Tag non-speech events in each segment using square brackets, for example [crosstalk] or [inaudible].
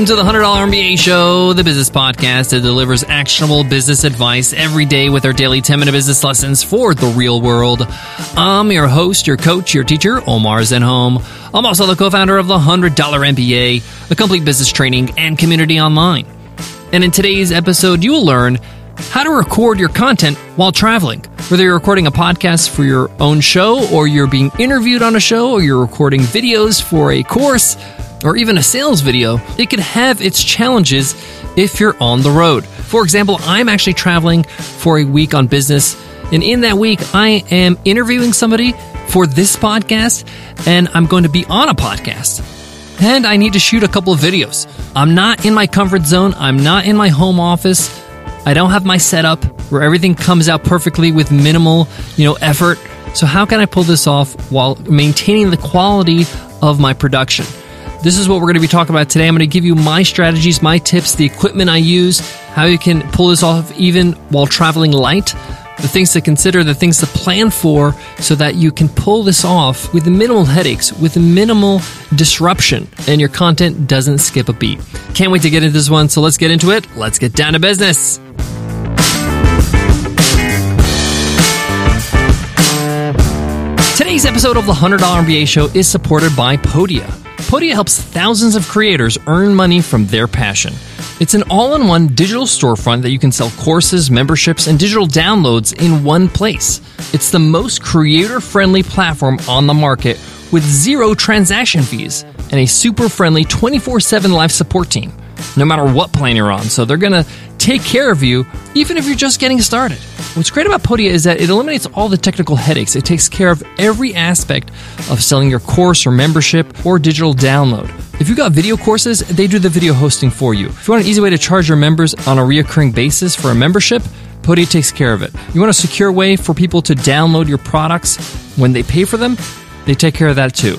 Welcome to the $100 MBA Show, the business podcast that delivers actionable business advice every day with our daily 10 minute business lessons for the real world. I'm your host, your coach, your teacher, Omar Zenhom. I'm also the co founder of the $100 MBA, a complete business training and community online. And in today's episode, you will learn how to record your content while traveling. Whether you're recording a podcast for your own show, or you're being interviewed on a show, or you're recording videos for a course, or even a sales video, it could have its challenges if you're on the road. For example, I'm actually traveling for a week on business, and in that week, I am interviewing somebody for this podcast, and I'm going to be on a podcast. And I need to shoot a couple of videos. I'm not in my comfort zone, I'm not in my home office. I don't have my setup where everything comes out perfectly with minimal, you know, effort. So how can I pull this off while maintaining the quality of my production? This is what we're going to be talking about today. I'm going to give you my strategies, my tips, the equipment I use, how you can pull this off even while traveling light, the things to consider, the things to plan for so that you can pull this off with minimal headaches, with minimal disruption, and your content doesn't skip a beat. Can't wait to get into this one, so let's get into it. Let's get down to business. Today's episode of the $100 MBA Show is supported by Podia. Podia helps thousands of creators earn money from their passion. It's an all in one digital storefront that you can sell courses, memberships, and digital downloads in one place. It's the most creator friendly platform on the market with zero transaction fees and a super friendly 24 7 live support team, no matter what plan you're on. So they're going to take care of you even if you're just getting started. What's great about Podia is that it eliminates all the technical headaches. It takes care of every aspect of selling your course or membership or digital download. If you've got video courses, they do the video hosting for you. If you want an easy way to charge your members on a reoccurring basis for a membership, Podia takes care of it. You want a secure way for people to download your products when they pay for them? They take care of that too.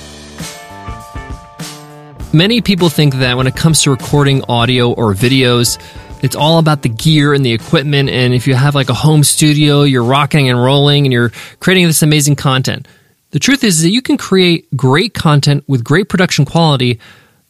Many people think that when it comes to recording audio or videos, it's all about the gear and the equipment. And if you have like a home studio, you're rocking and rolling and you're creating this amazing content. The truth is that you can create great content with great production quality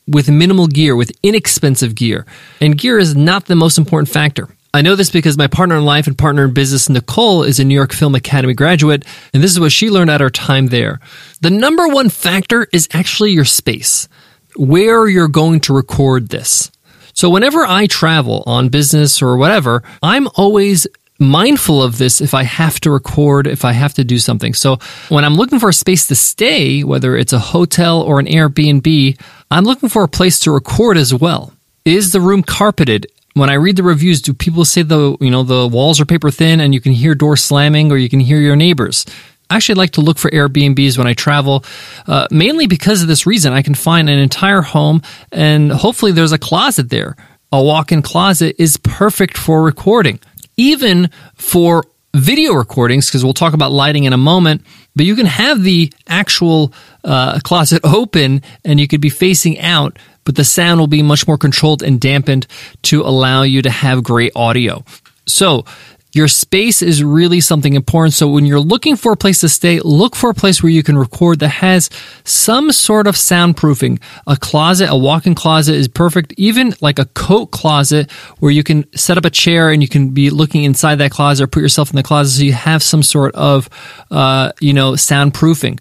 with minimal gear, with inexpensive gear. And gear is not the most important factor. I know this because my partner in life and partner in business, Nicole, is a New York Film Academy graduate, and this is what she learned at her time there. The number one factor is actually your space where you're going to record this. So whenever I travel on business or whatever, I'm always mindful of this if I have to record, if I have to do something. So when I'm looking for a space to stay, whether it's a hotel or an Airbnb, I'm looking for a place to record as well. Is the room carpeted? When I read the reviews, do people say the you know the walls are paper thin and you can hear doors slamming or you can hear your neighbors? I actually like to look for Airbnbs when I travel, uh, mainly because of this reason. I can find an entire home and hopefully there's a closet there. A walk in closet is perfect for recording, even for video recordings, because we'll talk about lighting in a moment. But you can have the actual uh, closet [laughs] open and you could be facing out, but the sound will be much more controlled and dampened to allow you to have great audio. So, your space is really something important. So when you're looking for a place to stay, look for a place where you can record that has some sort of soundproofing. A closet, a walk-in closet is perfect. Even like a coat closet where you can set up a chair and you can be looking inside that closet or put yourself in the closet so you have some sort of, uh, you know, soundproofing.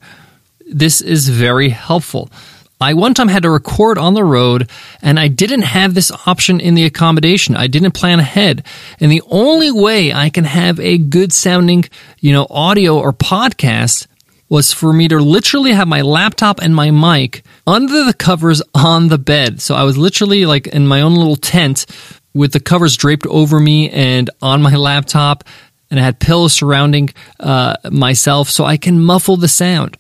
This is very helpful. I one time had to record on the road and I didn't have this option in the accommodation. I didn't plan ahead. And the only way I can have a good sounding, you know, audio or podcast was for me to literally have my laptop and my mic under the covers on the bed. So I was literally like in my own little tent with the covers draped over me and on my laptop and I had pillows surrounding uh, myself so I can muffle the sound.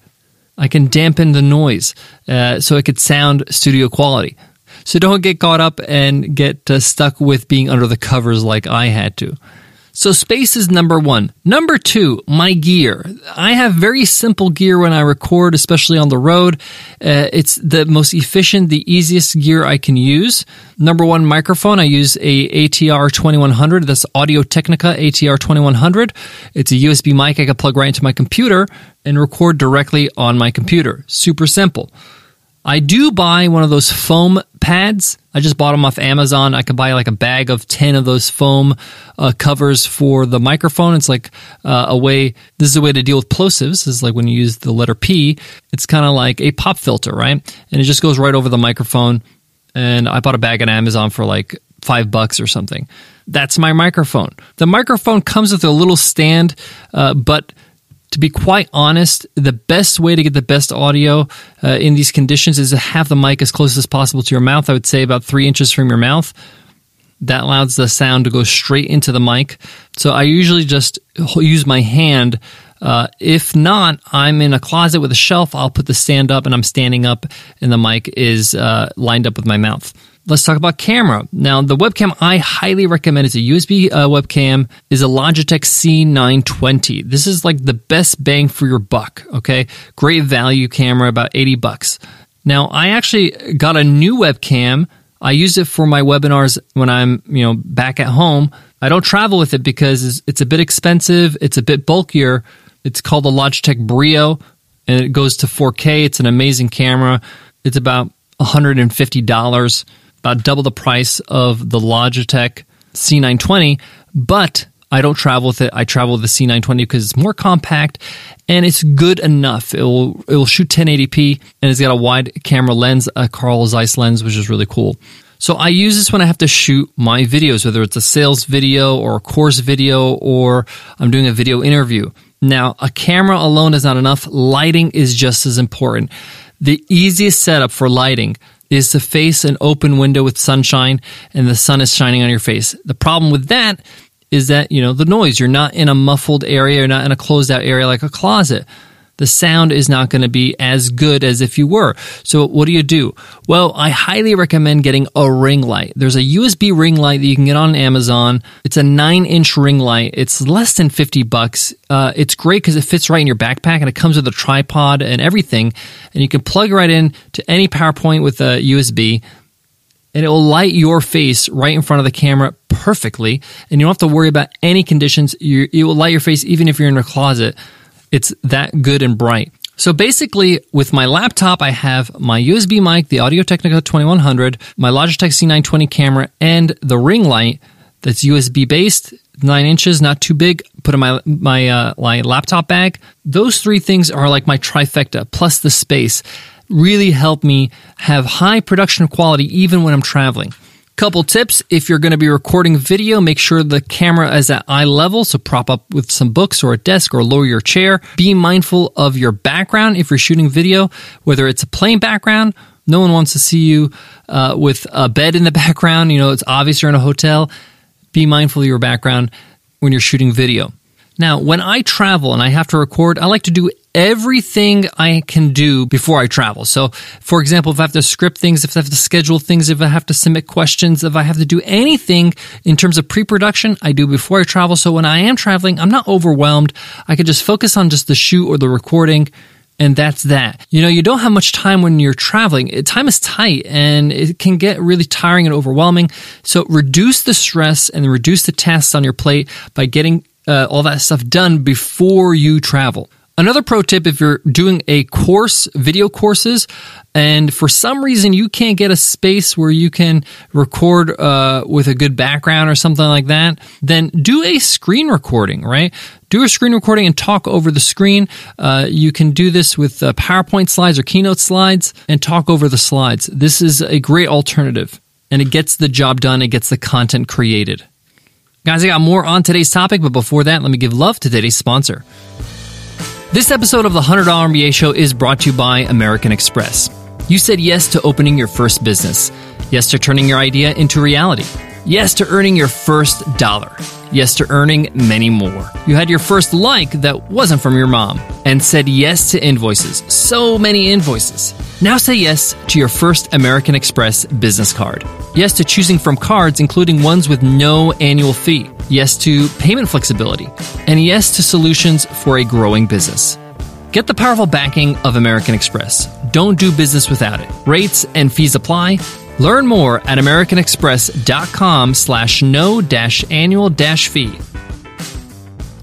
I can dampen the noise uh, so it could sound studio quality. So don't get caught up and get uh, stuck with being under the covers like I had to. So space is number one. Number two, my gear. I have very simple gear when I record, especially on the road. Uh, it's the most efficient, the easiest gear I can use. Number one, microphone. I use a ATR 2100. That's Audio Technica ATR 2100. It's a USB mic I can plug right into my computer and record directly on my computer. Super simple. I do buy one of those foam pads. I just bought them off Amazon. I could buy like a bag of 10 of those foam uh, covers for the microphone. It's like uh, a way, this is a way to deal with plosives. Is like when you use the letter P, it's kind of like a pop filter, right? And it just goes right over the microphone. And I bought a bag on Amazon for like five bucks or something. That's my microphone. The microphone comes with a little stand, uh, but to be quite honest, the best way to get the best audio uh, in these conditions is to have the mic as close as possible to your mouth. I would say about three inches from your mouth. That allows the sound to go straight into the mic. So I usually just use my hand. Uh, if not, I'm in a closet with a shelf. I'll put the stand up and I'm standing up, and the mic is uh, lined up with my mouth let's talk about camera. Now, the webcam I highly recommend is a USB uh, webcam is a Logitech C920. This is like the best bang for your buck, okay? Great value camera, about 80 bucks. Now, I actually got a new webcam. I use it for my webinars when I'm, you know, back at home. I don't travel with it because it's a bit expensive, it's a bit bulkier. It's called the Logitech Brio and it goes to 4K. It's an amazing camera. It's about $150 about double the price of the Logitech C920, but I don't travel with it. I travel with the C920 because it's more compact and it's good enough. It will it will shoot 1080p and it's got a wide camera lens, a Carl Zeiss lens, which is really cool. So I use this when I have to shoot my videos, whether it's a sales video or a course video or I'm doing a video interview. Now, a camera alone is not enough. Lighting is just as important. The easiest setup for lighting is to face an open window with sunshine and the sun is shining on your face. The problem with that is that, you know, the noise, you're not in a muffled area, you're not in a closed out area like a closet the sound is not going to be as good as if you were. So what do you do? Well, I highly recommend getting a ring light. There's a USB ring light that you can get on Amazon. It's a nine inch ring light. It's less than 50 bucks. Uh, it's great because it fits right in your backpack and it comes with a tripod and everything. And you can plug right in to any PowerPoint with a USB and it will light your face right in front of the camera perfectly. And you don't have to worry about any conditions. You, it will light your face even if you're in a closet. It's that good and bright. So basically, with my laptop, I have my USB mic, the Audio Technica 2100, my Logitech C920 camera, and the ring light that's USB based, nine inches, not too big. Put in my my uh, my laptop bag. Those three things are like my trifecta plus the space. Really help me have high production quality even when I'm traveling. Couple tips if you're going to be recording video, make sure the camera is at eye level, so prop up with some books or a desk or lower your chair. Be mindful of your background if you're shooting video, whether it's a plain background. No one wants to see you uh, with a bed in the [laughs] background. You know, it's obvious you're in a hotel. Be mindful of your background when you're shooting video. Now, when I travel and I have to record, I like to do everything I can do before I travel. So, for example, if I have to script things, if I have to schedule things, if I have to submit questions, if I have to do anything in terms of pre production, I do before I travel. So, when I am traveling, I'm not overwhelmed. I can just focus on just the shoot or the recording. And that's that. You know, you don't have much time when you're traveling. Time is tight and it can get really tiring and overwhelming. So reduce the stress and reduce the tasks on your plate by getting uh, all that stuff done before you travel. Another pro tip if you're doing a course, video courses, and for some reason you can't get a space where you can record uh, with a good background or something like that, then do a screen recording, right? Do a screen recording and talk over the screen. Uh, you can do this with uh, PowerPoint slides or Keynote slides and talk over the slides. This is a great alternative and it gets the job done, it gets the content created. Guys, I got more on today's topic, but before that, let me give love to today's sponsor. This episode of the $100 MBA Show is brought to you by American Express. You said yes to opening your first business, yes to turning your idea into reality. Yes to earning your first dollar. Yes to earning many more. You had your first like that wasn't from your mom and said yes to invoices. So many invoices. Now say yes to your first American Express business card. Yes to choosing from cards, including ones with no annual fee. Yes to payment flexibility. And yes to solutions for a growing business. Get the powerful backing of American Express. Don't do business without it. Rates and fees apply. Learn more at americanexpress.com slash no dash annual dash fee.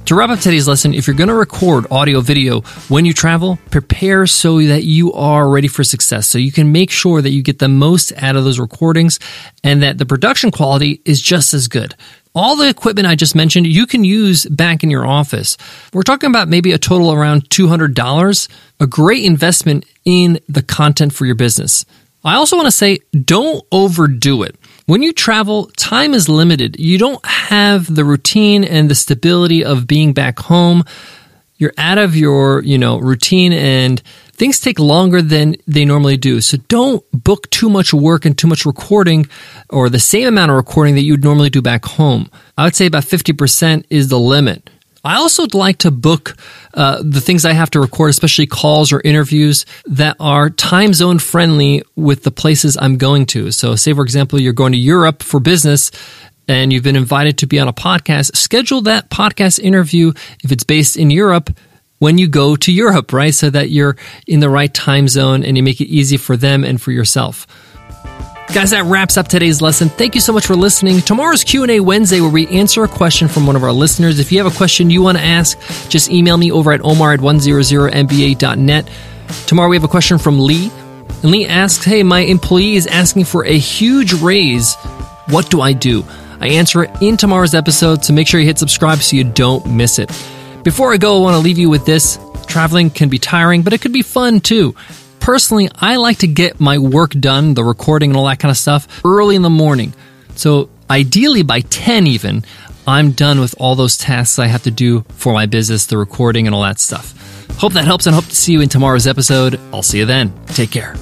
To wrap up today's lesson, if you're going to record audio video when you travel, prepare so that you are ready for success. So you can make sure that you get the most out of those recordings and that the production quality is just as good. All the equipment I just mentioned, you can use back in your office. We're talking about maybe a total around $200, a great investment in the content for your business. I also want to say don't overdo it. When you travel, time is limited. You don't have the routine and the stability of being back home. You're out of your, you know, routine and things take longer than they normally do. So don't book too much work and too much recording or the same amount of recording that you'd normally do back home. I would say about 50% is the limit. I also like to book uh, the things I have to record, especially calls or interviews that are time zone friendly with the places I'm going to. So, say for example, you're going to Europe for business and you've been invited to be on a podcast, schedule that podcast interview if it's based in Europe when you go to Europe, right? So that you're in the right time zone and you make it easy for them and for yourself. Guys, that wraps up today's lesson. Thank you so much for listening. Tomorrow's Q&A Wednesday where we answer a question from one of our listeners. If you have a question you want to ask, just email me over at omar at 100mba.net. Tomorrow we have a question from Lee. And Lee asks, hey, my employee is asking for a huge raise. What do I do? I answer it in tomorrow's episode, so make sure you hit subscribe so you don't miss it. Before I go, I want to leave you with this. Traveling can be tiring, but it could be fun too personally, I like to get my work done, the recording and all that kind of stuff, early in the morning. So ideally by 10 even, I'm done with all those tasks I have to do for my business, the recording and all that stuff. Hope that helps and hope to see you in tomorrow's episode. I'll see you then. Take care.